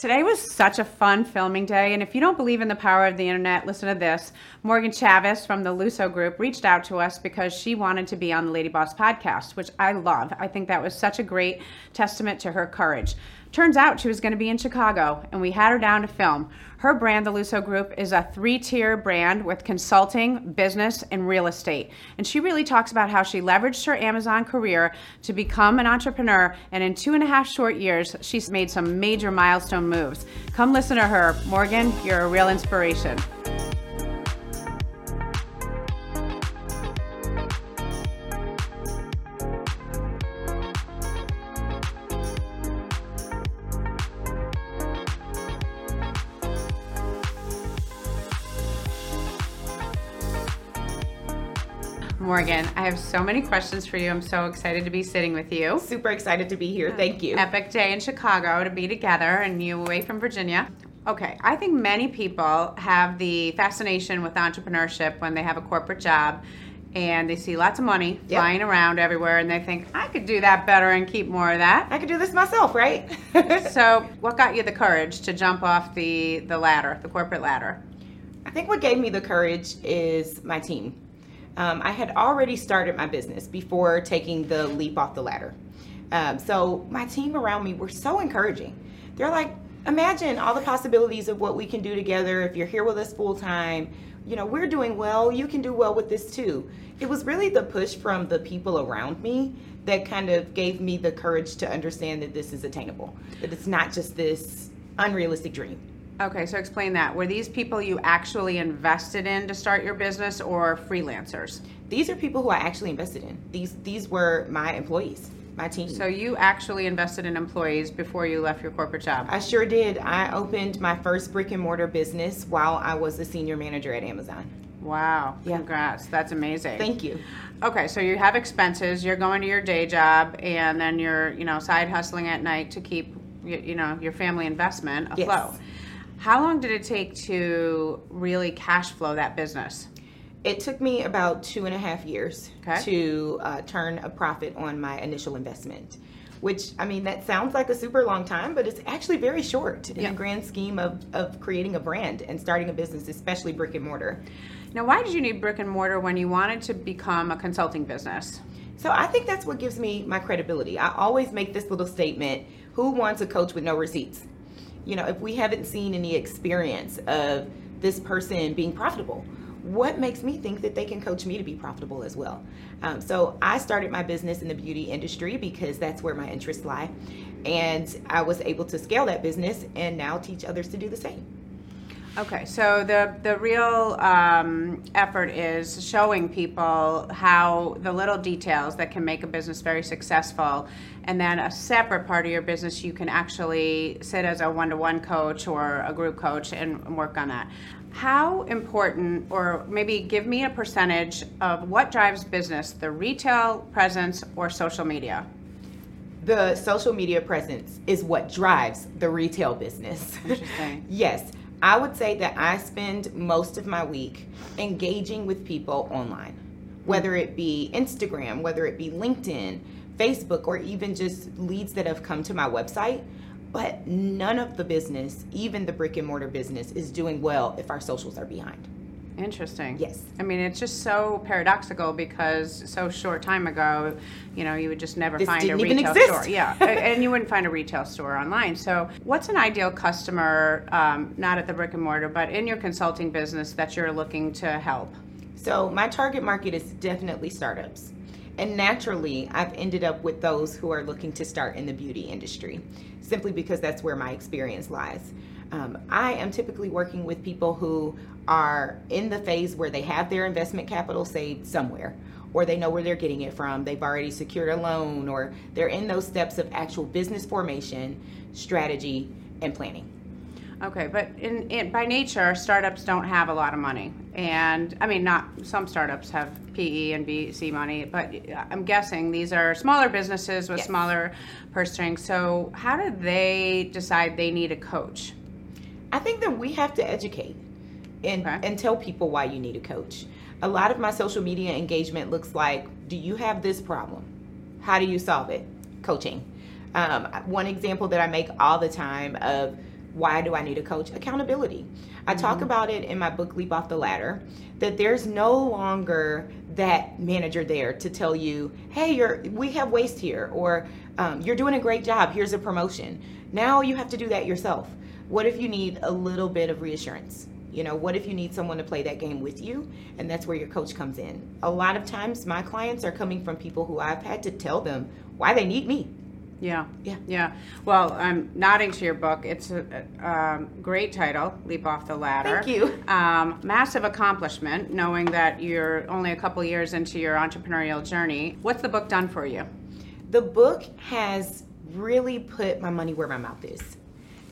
Today was such a fun filming day, and if you don't believe in the power of the internet, listen to this. Morgan Chavis from the Lusso Group reached out to us because she wanted to be on the Lady Boss podcast, which I love. I think that was such a great testament to her courage. Turns out she was going to be in Chicago, and we had her down to film. Her brand, the Lusso Group, is a three tier brand with consulting, business, and real estate. And she really talks about how she leveraged her Amazon career to become an entrepreneur. And in two and a half short years, she's made some major milestone moves. Come listen to her. Morgan, you're a real inspiration. Morgan, I have so many questions for you. I'm so excited to be sitting with you. Super excited to be here. Thank you. Epic day in Chicago to be together and you away from Virginia. Okay, I think many people have the fascination with entrepreneurship when they have a corporate job and they see lots of money Yep. flying around everywhere and they think, I could do that better and keep more of that. I could do this myself, right? so, what got you the courage to jump off the, the ladder, the corporate ladder? I think what gave me the courage is my team. Um, I had already started my business before taking the leap off the ladder. Um, so my team around me were so encouraging. They're like, imagine all the possibilities of what we can do together if you're here with us full time. You know, we're doing well, you can do well with this too. It was really the push from the people around me that kind of gave me the courage to understand that this is attainable, that it's not just this unrealistic dream. Okay, so explain that. Were these people you actually invested in to start your business or freelancers? These are people who I actually invested in. These these were my employees, my team. So you actually invested in employees before you left your corporate job. I sure did. I opened my first brick and mortar business while I was a senior manager at Amazon. Wow. Yeah. Congrats. That's amazing. Thank you. Okay, so you have expenses, you're going to your day job and then you're, you know, side hustling at night to keep you, you know, your family investment Yes. How long did it take to really cash flow that business? It took me about two and a half years Okay. to uh, turn a profit on my initial investment. Which I mean, that sounds like a super long time, but it's actually very short in Yeah. the grand scheme of, of creating a brand and starting a business, especially brick and mortar. Now, why did you need brick and mortar when you wanted to become a consulting business? So I think that's what gives me my credibility. I always make this little statement who wants a coach with no receipts? You know, if we haven't seen any experience of this person being profitable, what makes me think that they can coach me to be profitable as well? Um, so I started my business in the beauty industry because that's where my interests lie. And I was able to scale that business and now teach others to do the same. Okay, so the the real um, effort is showing people how the little details that can make a business very successful, and then a separate part of your business you can actually sit as a one to one coach or a group coach and work on that. How important, or maybe give me a percentage of what drives business: the retail presence or social media? The social media presence is what drives the retail business. Interesting. yes, I would say that I spend most of my week engaging with people online, whether it be Instagram, whether it be LinkedIn, Facebook, or even just leads that have come to my website. But none of the business, even the brick and mortar business, is doing well if our socials are behind. Interesting. Yes. I mean, it's just so paradoxical because so short time ago, you know, you would just never This find a didn't even retail exist. store. Yeah, and you wouldn't find a retail store online. So, what's an ideal customer, um, not at the brick and mortar, but in your consulting business that you're looking to help? So my target market is definitely startups. And naturally, I've ended up with those who are looking to start in the beauty industry, simply because that's where my experience lies. Um, I am typically working with people who are in the phase where they have their investment capital saved somewhere, or they know where they're getting it from. They've already secured a loan, or they're in those steps of actual business formation, strategy, and planning. Okay, but in, in by nature, startups don't have a lot of money, and I mean, not some startups have PE and VC money, but I'm guessing these are smaller businesses with Yes. smaller purse strings. So, how do they decide they need a coach? I think that we have to educate and, Okay. and tell people why you need a coach. A lot of my social media engagement looks like do you have this problem? How do you solve it? Coaching. Um, one example that I make all the time of why do I need a coach? Accountability. I talk about it in my book, Leap Off the Ladder, that there's no longer that manager there to tell you, hey, you're, we have waste here, or um, you're doing a great job, here's a promotion. Now you have to do that yourself. What if you need a little bit of reassurance? You know, what if you need someone to play that game with you? And that's where your coach comes in. A lot of times, my clients are coming from people who I've had to tell them why they need me. Yeah. Yeah. Yeah. Well, I'm nodding to your book. It's a, um, great title, Leap Off the Ladder. Thank you. Um, massive accomplishment, knowing that you're only a couple years into your entrepreneurial journey. What's the book done for you? The book has really put my money where my mouth is.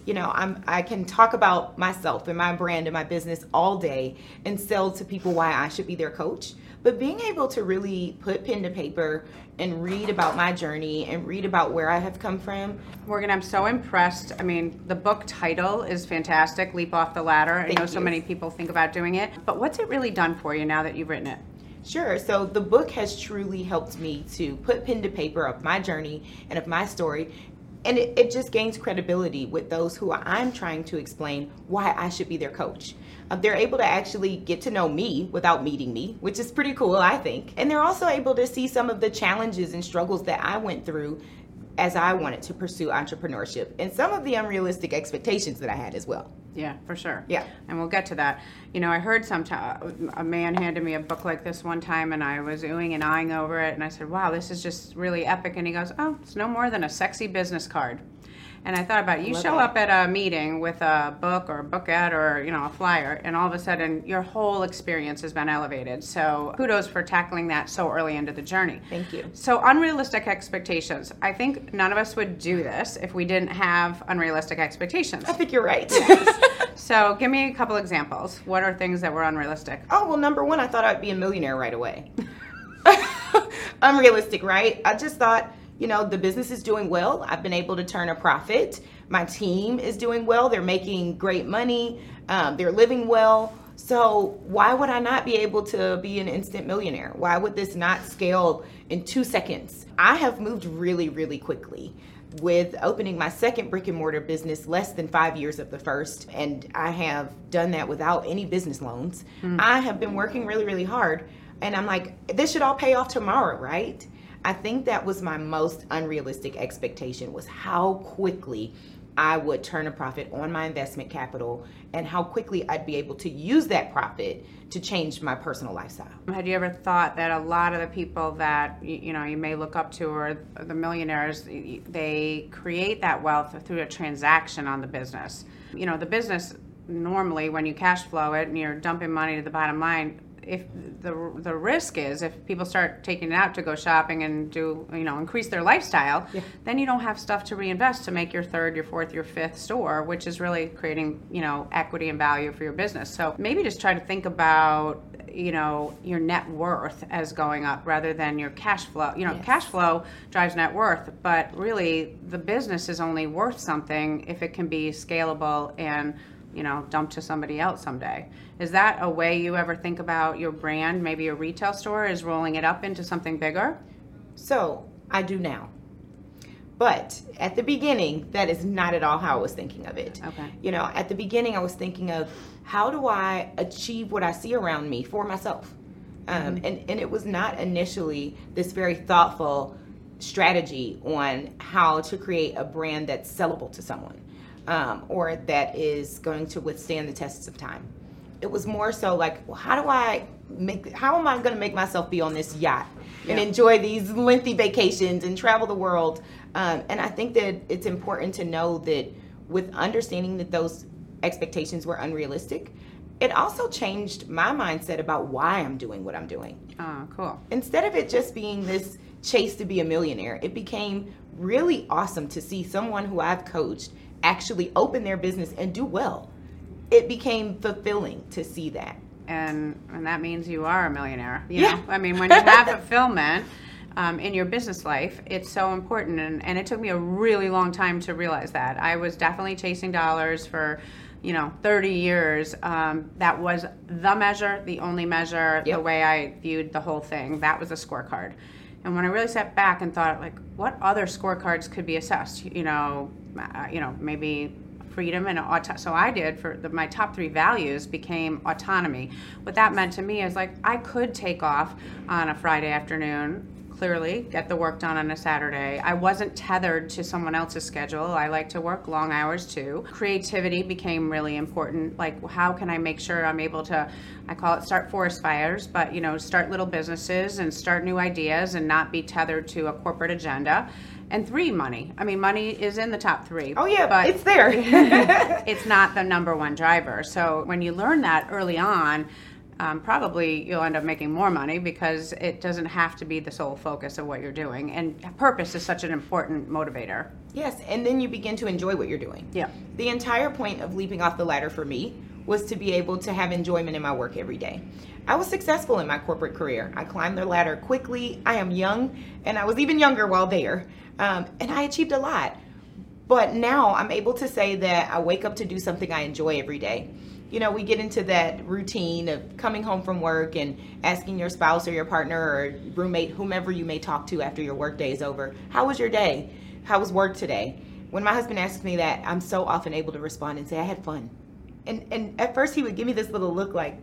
You know, I'm I can talk about myself and my brand and my business all day and sell to people why I should be their coach. But being able to really put pen to paper and read about my journey and read about where I have come from. Morgan, I'm so impressed. I mean, the book title is fantastic, Leap Off the Ladder. I Thank know so many people think about doing it, but what's it really done for you now that you've written it? Sure. So the book has truly helped me to put pen to paper of my journey and of my story. And it, it just gains credibility with those who I'm trying to explain why I should be their coach. Uh, they're able to actually get to know me without meeting me, which is pretty cool, I think. And they're also able to see some of the challenges and struggles that I went through as I wanted to pursue entrepreneurship and some of the unrealistic expectations that I had as well. Yeah, for sure. Yeah. And we'll get to that. You know, I heard some a man handed me a book like this one time and I was oohing and eyeing over it and I said, wow, this is just really epic. And he goes, oh, it's no more than a sexy business card. And I thought about it. you Love show up at a meeting with a book or a booklet or, you know, a flyer and all of a sudden your whole experience has been elevated. So kudos for tackling that so early into the journey. Thank you. So unrealistic expectations. I think none of us would do this if we didn't have unrealistic expectations. I think you're right. So, give me a couple examples. What are things that were unrealistic? Oh, well, number one, I thought I'd be a millionaire right away. Unrealistic, right? I just thought, you know, the business is doing well. I've been able to turn a profit. My team is doing well. They're making great money. Um, they're living well. So, why would I not be able to be an instant millionaire? Why would this not scale in two seconds? I have moved really, really quickly with opening my second brick and mortar business less than five years of the first, and I have done that without any business loans. I have been working really, really hard, and I'm like, this should all pay off tomorrow, right? I think that was my most unrealistic expectation was how quickly I would turn a profit on my investment capital and how quickly I'd be able to use that profit to change my personal lifestyle. Had you ever thought that a lot of the people that you, know you may look up to or the millionaires, they create that wealth through a transaction on the business? You know, the business normally when you cash flow it and you're dumping money to the bottom line. If the the risk is if people start taking it out to go shopping and do you know increase their lifestyle, Yeah. then you don't have stuff to reinvest to make your third, your fourth, your fifth store, which is really creating, you know, equity and value for your business. So maybe just try to think about, you know, your net worth as going up rather than your cash flow. You know, Yes. cash flow drives net worth, but really the business is only worth something if it can be scalable and you know, dump to somebody else someday. Is that a way you ever think about your brand? Maybe a retail store is rolling it up into something bigger? So I do now. But at the beginning, that is not at all how I was thinking of it. Okay. You know, at the beginning, I was thinking of how do I achieve what I see around me for myself? Um, and, and it was not initially this very thoughtful strategy on how to create a brand that's sellable to someone um, or that is going to withstand the tests of time. It was more so like, well, how do I make, how am I going to make myself be on this yacht and Yeah. enjoy these lengthy vacations and travel the world? Um, and I think that it's important to know that with understanding that those expectations were unrealistic, it also changed my mindset about why I'm doing what I'm doing Oh, cool. instead of it just being this chase to be a millionaire, it became really awesome to see someone who I've coached actually open their business and do well. It became fulfilling to see that. and and that means you are a millionaire. You Yeah. know, I mean, when you have fulfillment um, in your business life, it's so important, and, and it took me a really long time to realize that. I was definitely chasing dollars for. You know, 30 years. Um, that was the measure, the only measure, the way I viewed the whole thing. That was a scorecard. And when I really sat back and thought, like, what other scorecards could be assessed? You know, uh, you know, maybe freedom and auto- so I did for the, my top three values became autonomy. What that meant to me is like I could take off on a Friday afternoon clearly get the work done on a Saturday. I wasn't tethered to someone else's schedule. I like to work long hours too. Creativity became really important. Like how can I make sure I'm able to I call it start forest fires, but you know, start little businesses and start new ideas and not be tethered to a corporate agenda. And three, money. I mean, money is in the top three. Oh yeah, but it's there. it's not the number one driver. So when you learn that early on, um, probably you'll end up making more money because it doesn't have to be the sole focus of what you're doing. And purpose is such an important motivator. Yes, and then you begin to enjoy what you're doing. Yeah. The entire point of leaping off the ladder for me was to be able to have enjoyment in my work every day. I was successful in my corporate career. I climbed the ladder quickly. I am young, and I was even younger while there. Um, and I achieved a lot. But now I'm able to say that I wake up to do something I enjoy every day you know, we get into that routine of coming home from work and asking your spouse or your partner or roommate, whomever you may talk to after your work day is over, how was your day? How was work today? When my husband asks me that, I'm so often able to respond and say, I had fun. And, and at first he would give me this little look like,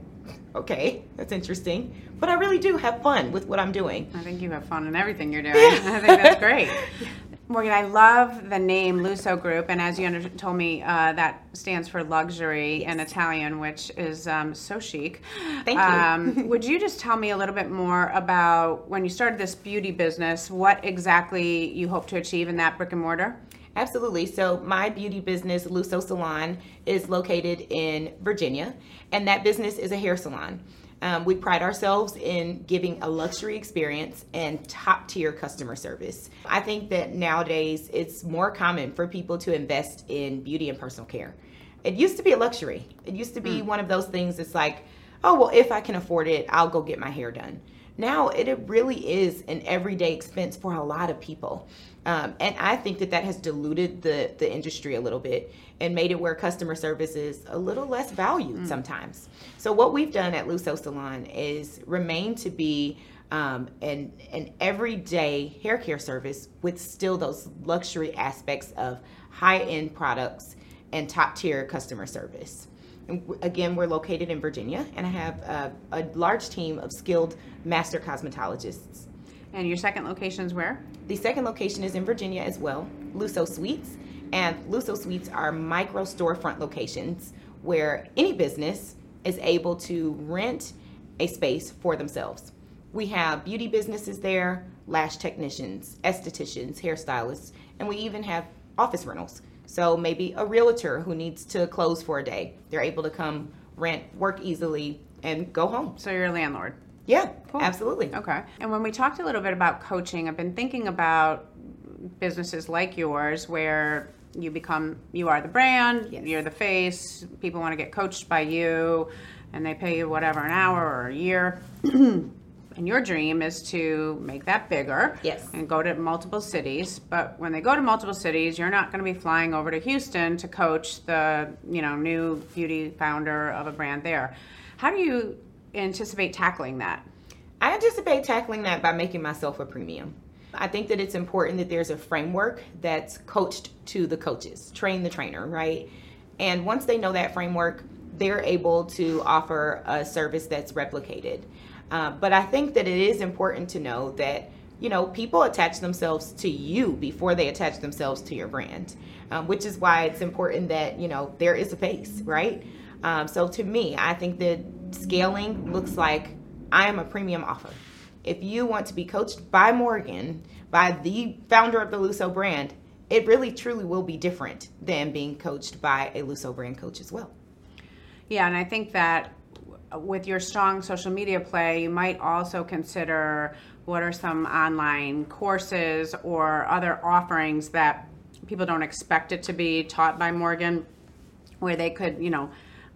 okay, that's interesting. But I really do have fun with what I'm doing. I think you have fun in everything you're doing. I think that's great. Morgan, I love the name Lusso Group, and as you under- told me, uh, that stands for luxury yes. in Italian, which is um, so chic. Thank you. Um, would you just tell me a little bit more about when you started this beauty business, what exactly you hope to achieve in that brick and mortar? Absolutely. So, my beauty business, Lusso Salon, is located in Virginia, and that business is a hair salon. Um, we pride ourselves in giving a luxury experience and top tier customer service. I think that nowadays it's more common for people to invest in beauty and personal care. It used to be a luxury, it used to be mm. one of those things that's like, oh, well, if I can afford it, I'll go get my hair done. Now it really is an everyday expense for a lot of people. Um, and I think that that has diluted the, the industry a little bit and made it where customer service is a little less valued mm. sometimes. So what we've done at Lusso Salon is remain to be um, an, an everyday hair care service with still those luxury aspects of high-end products and top-tier customer service. And again, we're located in Virginia, and I have a, a large team of skilled master cosmetologists. And your second location is where? The second location is in Virginia as well, Lusso Suites. And Lusso Suites are micro storefront locations where any business is able to rent a space for themselves. We have beauty businesses there, lash technicians, estheticians, hairstylists, and we even have office rentals. So maybe a realtor who needs to close for a day, they're able to come rent, work easily, and go home. So you're a landlord. Yeah, cool. absolutely. Okay. And when we talked a little bit about coaching, I've been thinking about businesses like yours where you become you are the brand, yes. you're the face, people want to get coached by you and they pay you whatever an hour or a year. and your dream is to make that bigger yes. and go to multiple cities. But when they go to multiple cities you're not going to be flying over to houston to coach the you know new beauty founder of a brand there. How do you anticipate tackling that? I anticipate tackling that by making myself a premium. I think that it's important that there's a framework that's coached to the coaches train the trainer right? And once they know that framework they're able to offer a service that's replicated uh, but I think that it is important to know that you know people attach themselves to you before they attach themselves to your brand, um, which is why it's important that you know there is a pace, right? Um, so to me, I think that scaling looks like I am a premium offer. If you want to be coached by Morgan, by the founder of the Lusso brand, it really truly will be different than being coached by a Lusso brand coach as well. Yeah, and I think that with your strong social media play, you might also consider what are some online courses or other offerings that people don't expect it to be taught by Morgan, where they could, you know,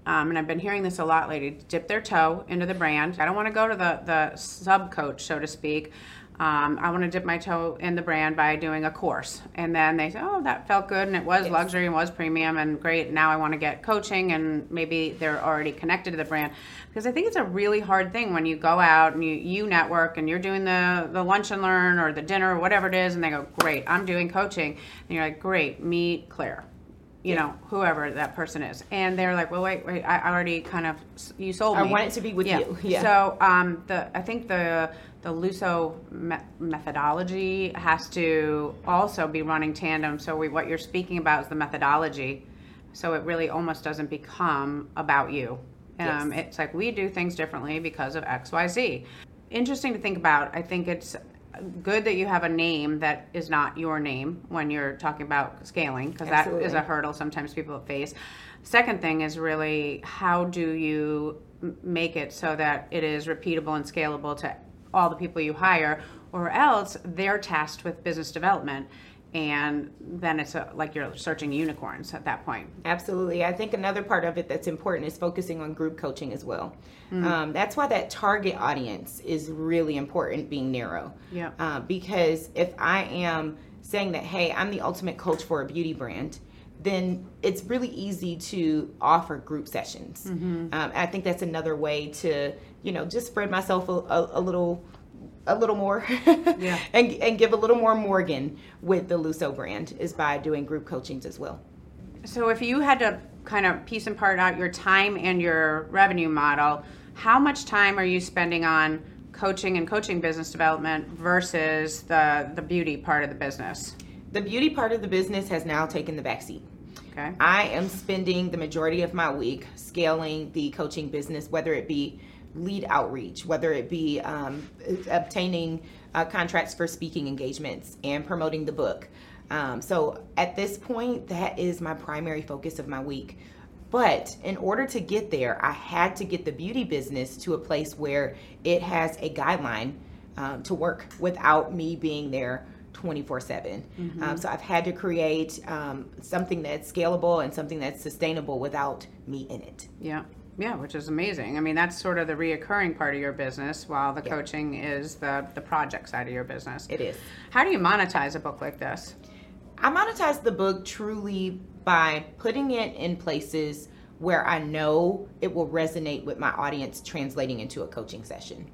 um, and I've been hearing this a lot lately, dip their toe into the brand. I don't want to go to the, the sub coach, so to speak, um, I want to dip my toe in the brand by doing a course. And then they say, oh, that felt good and it was yes. luxury and was premium and great. Now I want to get coaching and maybe they're already connected to the brand. Because I think it's a really hard thing when you go out and you, you network and you're doing the, the lunch and learn or the dinner or whatever it is and they go, great, I'm doing coaching. And you're like, great, meet Claire you Yeah. know, whoever that person is. And they're like, well, wait, wait, I already kind of, you sold me I want it to be with you. Yeah. So um, the I think the the Lusso me- methodology has to also be running tandem. So we, what you're speaking about is the methodology. So it really almost doesn't become about you. Um, Yes. It's like we do things differently because of X, Y, Z. Interesting to think about. I think it's good that you have a name that is not your name when you're talking about scaling because that is a hurdle sometimes people face. Second thing is really how do you make it so that it is repeatable and scalable to all the people you hire, or else they're tasked with business development, and then it's a, like you're searching unicorns at that point. Absolutely. I think another part of it that's important is focusing on group coaching as well. Um, that's why that target audience is really important, being narrow. Yeah. Uh, because if I am saying that, hey, I'm the ultimate coach for a beauty brand, then it's really easy to offer group sessions. Um, I think that's another way to, you know, just spread myself a, a, a little. A little more, Yeah. and and give a little more Morgan with the Lusso brand is by doing group coachings as well. So if you had to kind of piece and part out your time and your revenue model, how much time are you spending on coaching and coaching business development versus the the beauty part of the business? The beauty part of the business has now taken the backseat. Okay. I am spending the majority of my week scaling the coaching business, whether it be lead outreach, whether it be um, obtaining uh, contracts for speaking engagements and promoting the book. Um, so at this point, that is my primary focus of my week. But in order to get there, I had to get the beauty business to a place where it has a guideline um, to work without me being there 24 7. Um, so I've had to create um, something that's scalable and something that's sustainable without me in it. Yeah. Yeah, which is amazing. I mean, that's sort of the reoccurring part of your business, while the Yeah. coaching is the the project side of your business. It is. How do you monetize a book like this? I monetize the book truly by putting it in places where I know it will resonate with my audience, translating into a coaching session.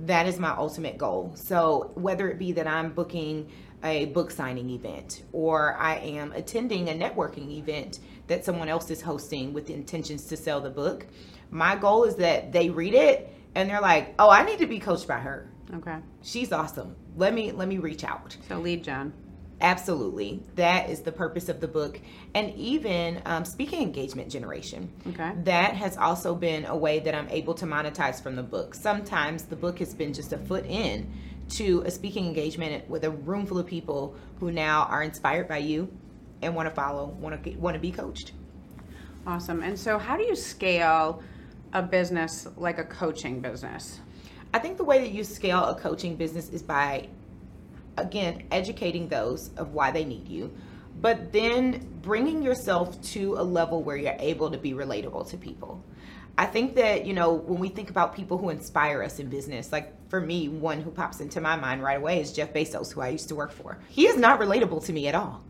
That is my ultimate goal. So, whether it be that I'm booking a book signing event or I am attending a networking event that someone else is hosting with intentions to sell the book, my goal is that they read it and they're like, "Oh, I need to be coached by her. Okay. She's awesome. Let me let me reach out." So lead gen. Absolutely. That is the purpose of the book. And even um, speaking engagement generation. Okay. That has also been a way that I'm able to monetize from the book. Sometimes the book has been just a foot in to a speaking engagement with a room full of people who now are inspired by you and want to follow, want to want to be coached. Awesome. And so, how do you scale a business like a coaching business? I think the way that you scale a coaching business is by, again, educating those of why they need you, but then bringing yourself to a level where you're able to be relatable to people. I think that, you know, when we think about people who inspire us in business, like for me, one who pops into my mind right away is Jeff Bezos, who I used to work for. He is not relatable to me at all.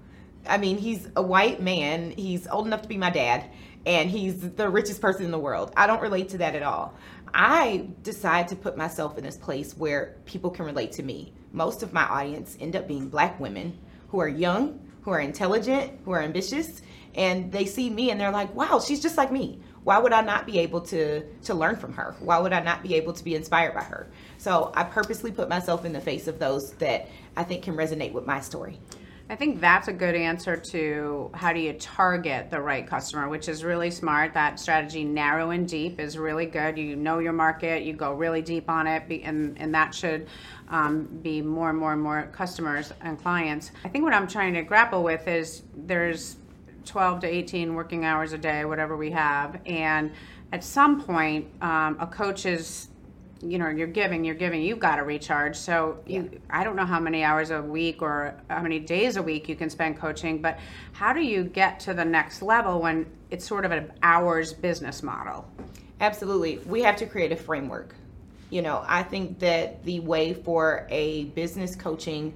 I mean, he's a white man, he's old enough to be my dad, and he's the richest person in the world. I don't relate to that at all. I decide to put myself in this place where people can relate to me. Most of my audience end up being black women who are young, who are intelligent, who are ambitious, and they see me and they're like, "Wow, she's just like me. Why would I not be able to to learn from her? Why would I not be able to be inspired by her?" So, I purposely put myself in the face of those that I think can resonate with my story. I think that's a good answer to how do you target the right customer, which is really smart. That strategy, narrow and deep, is really good. You know your market, you go really deep on it, and, and that should um, be more and more and more customers and clients. I think what I'm trying to grapple with is there's 12 to 18 working hours a day, whatever we have, and at some point, um, a coach is you know you're giving you're giving you've got to recharge so you i don't know how many hours a week or how many days a week you can spend coaching but how do you get to the next level when it's sort of an hours business model Absolutely. We have to create a framework. You know, I think that the way for a business coaching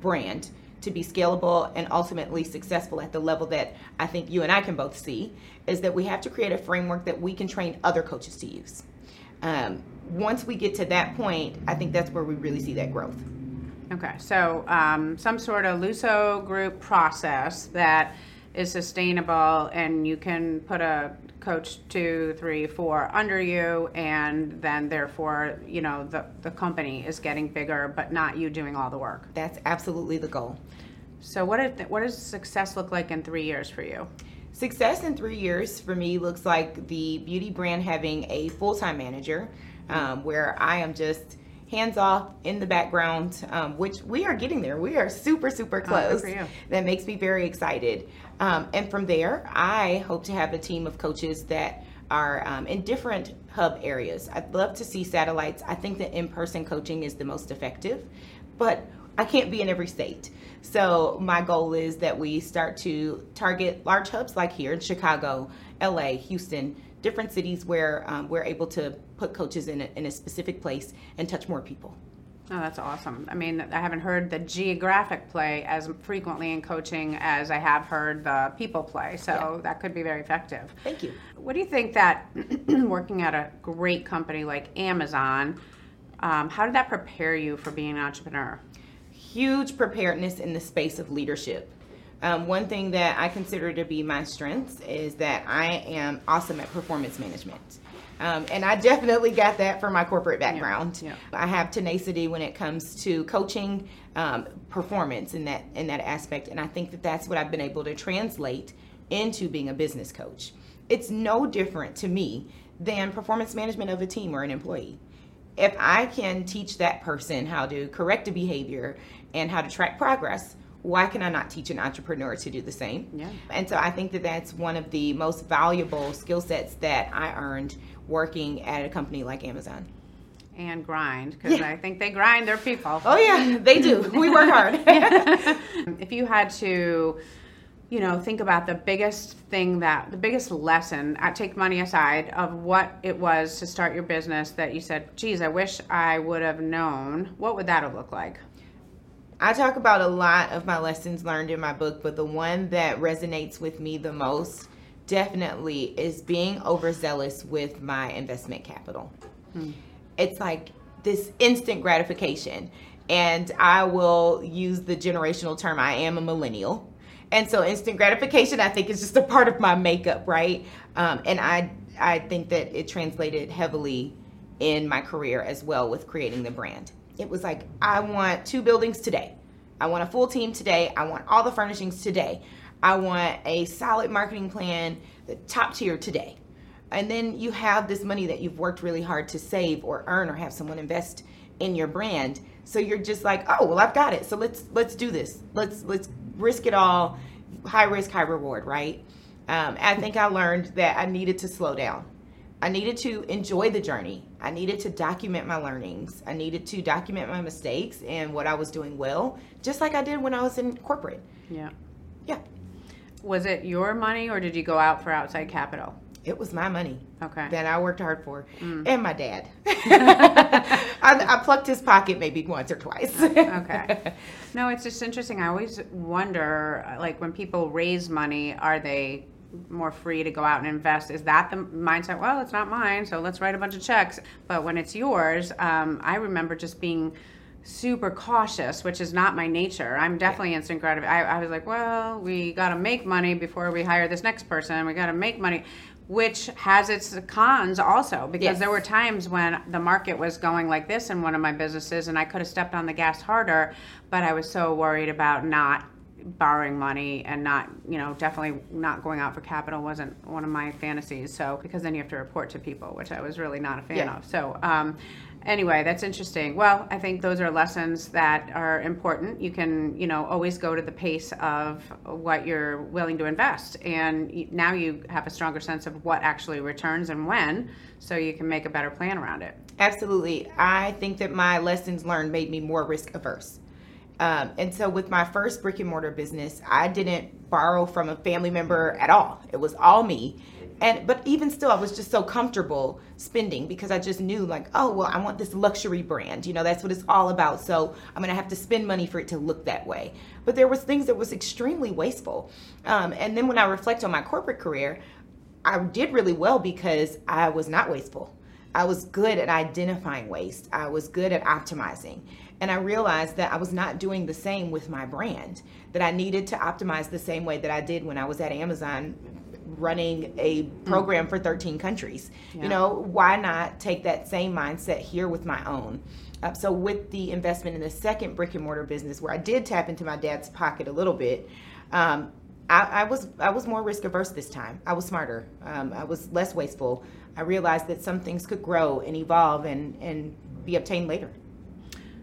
brand to be scalable and ultimately successful at the level that I think you and I can both see is that we have to create a framework that we can train other coaches to use. Um, once we get to that point, I think that's where we really see that growth. okay so um, some sort of lusso group process that is sustainable and you can put a coach two, three, four under you, and then therefore, you know, the, the company is getting bigger, but not you doing all the work. That's absolutely the goal. So, what, is, what does success look like in three years for you? Success in three years for me looks like the beauty brand having a full time manager um, where I am just hands off in the background, um, which we are getting there. We are super, super close. Oh, that makes me very excited. Um, and from there, I hope to have a team of coaches that are um, in different hub areas. I'd love to see satellites. I think that in person coaching is the most effective, but I can't be in every state. So my goal is that we start to target large hubs like here in Chicago, LA, Houston, different cities where um, we're able to put coaches in a, in a specific place and touch more people. Oh, that's awesome. I mean, I haven't heard the geographic play as frequently in coaching as I have heard the people play. So yeah. that could be very effective. Thank you. What do you think that working at a great company like Amazon, um, how did that prepare you for being an entrepreneur? Huge preparedness in the space of leadership. Um, one thing that I consider to be my strengths is that I am awesome at performance management. Um, and I definitely got that from my corporate background. Yeah, yeah. I have tenacity when it comes to coaching, um, performance in that in that aspect, and I think that that's what I've been able to translate into being a business coach. It's no different to me than performance management of a team or an employee. If I can teach that person how to correct a behavior and how to track progress, why can I not teach an entrepreneur to do the same? Yeah. And so I think that that's one of the most valuable skill sets that I earned working at a company like Amazon. And grind, because yeah. I think they grind their people. Oh, yeah, they do. We work hard. if you had to, you know, think about the biggest thing that, the biggest lesson, I take money aside, of what it was to start your business that you said, geez, I wish I would have known, what would that have looked like? I talk about a lot of my lessons learned in my book, but the one that resonates with me the most definitely is being overzealous with my investment capital. Hmm. It's like this instant gratification. And I will use the generational term I am a millennial. And so instant gratification, I think, is just a part of my makeup, right? Um, and I, I think that it translated heavily in my career as well with creating the brand it was like, I want two buildings today. I want a full team today. I want all the furnishings today. I want a solid marketing plan, the top tier today. And then you have this money that you've worked really hard to save or earn or have someone invest in your brand. So you're just like, oh well, I've got it. So let's let's do this. Let's let's risk it all. High risk, high reward, right? Um, I think I learned that I needed to slow down. I needed to enjoy the journey. I needed to document my learnings. I needed to document my mistakes and what I was doing well, just like I did when I was in corporate. Yeah. Yeah. Was it your money or did you go out for outside capital? It was my money. Okay. That I worked hard for. Mm. And my dad. I, I, plucked his pocket maybe once or twice. okay. No, it's just interesting. I always wonder like when people raise money, are they more free to go out and invest. Is that the mindset? Well, it's not mine, so let's write a bunch of checks. But when it's yours, um, I remember just being super cautious, which is not my nature. I'm definitely instant gratification. I, I was like, well, we got to make money before we hire this next person. We got to make money which has its cons also because yes. there were times when the market was going like this in one of my businesses and I could have stepped on the gas harder but I was so worried about not borrowing money and not, you know, definitely not going out for capital wasn't one of my fantasies. So, because then you have to report to people, which I was really not a fan yeah. of. So, um, anyway, that's interesting. Well, I think those are lessons that are important. You can, you know, always go to the pace of what you're willing to invest. And now you have a stronger sense of what actually returns and when, so you can make a better plan around it. Absolutely. I think that my lessons learned made me more risk averse. Um, and so with my first brick and mortar business, I didn't borrow from a family member at all. It was all me. And but even still I was just so comfortable spending because I just knew like, oh well, I want this luxury brand. You know, that's what it's all about. So I'm gonna have to spend money for it to look that way. But there was things that was extremely wasteful. Um, and then when I reflect on my corporate career, I did really well because I was not wasteful. I was good at identifying waste. I was good at optimizing. And I realized that I was not doing the same with my brand, that I needed to optimize the same way that I did when I was at Amazon running a program mm. for 13 countries. Yeah. You know, why not take that same mindset here with my own? Uh, so, with the investment in the second brick and mortar business, where I did tap into my dad's pocket a little bit, um, I, I, was I was more risk averse this time. I was smarter. Um, I was less wasteful. I realized that some things could grow and evolve and and be obtained later.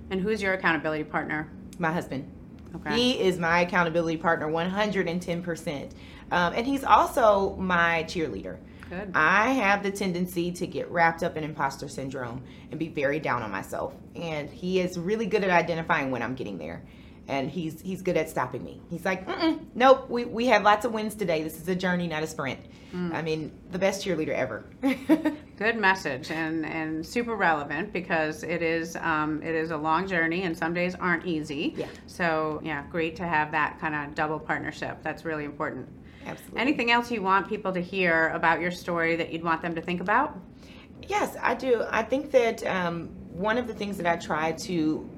And who's your accountability partner? My husband. Okay. He is my accountability partner 110%. Um, and he's also my cheerleader. Good. I have the tendency to get wrapped up in imposter syndrome and be very down on myself. And he is really good at identifying when I'm getting there. And he's he's good at stopping me. He's like, nope, we, we have lots of wins today. This is a journey, not a sprint. Mm. I mean, the best cheerleader ever. good message and, and super relevant because it is um, it is a long journey and some days aren't easy. Yeah. So yeah, great to have that kind of double partnership. That's really important. Absolutely. Anything else you want people to hear about your story that you'd want them to think about? Yes, I do. I think that um, one of the things that I try to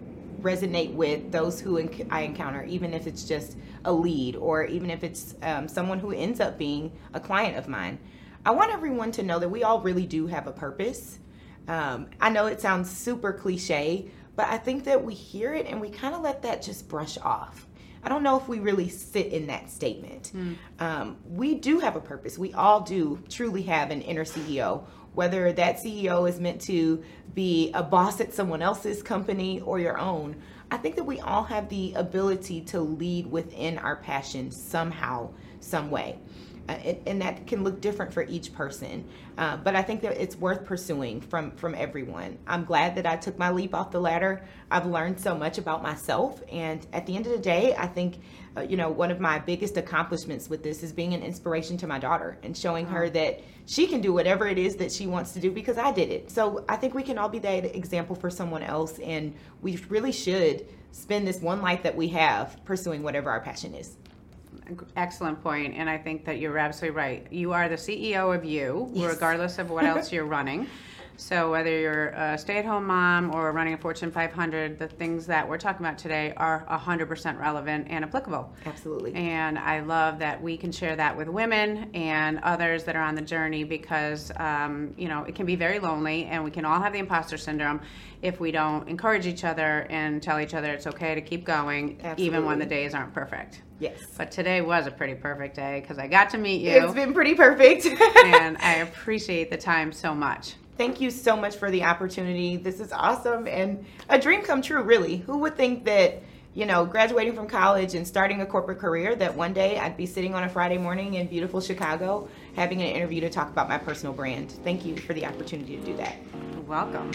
resonate with those who I encounter, even if it's just a lead or even if it's um, someone who ends up being a client of mine. I want everyone to know that we all really do have a purpose. Um, I know it sounds super cliche, but I think that we hear it and we kind of let that just brush off. I don't know if we really sit in that statement. Mm. Um, we do have a purpose. We all do truly have an inner CEO, whether that CEO is meant to be a boss at someone else's company or your own. I think that we all have the ability to lead within our passion somehow, some way. Uh, and that can look different for each person. Uh, but I think that it's worth pursuing from from everyone. I'm glad that I took my leap off the ladder. I've learned so much about myself, and at the end of the day, I think. Uh, you know, one of my biggest accomplishments with this is being an inspiration to my daughter and showing her that she can do whatever it is that she wants to do because I did it. So I think we can all be that example for someone else, and we really should spend this one life that we have pursuing whatever our passion is excellent point, and I think that you're absolutely right. You are the CEO of you, yes. regardless of what else you're running. So whether you're a stay-at-home mom or running a Fortune 500, the things that we're talking about today are 100% relevant and applicable. Absolutely. And I love that we can share that with women and others that are on the journey because um, you know it can be very lonely, and we can all have the imposter syndrome if we don't encourage each other and tell each other it's okay to keep going, Absolutely. even when the days aren't perfect. Yes. But today was a pretty perfect day because I got to meet you. It's been pretty perfect. and I appreciate the time so much. Thank you so much for the opportunity. This is awesome and a dream come true, really. Who would think that, you know, graduating from college and starting a corporate career, that one day I'd be sitting on a Friday morning in beautiful Chicago having an interview to talk about my personal brand. Thank you for the opportunity to do that. You're welcome.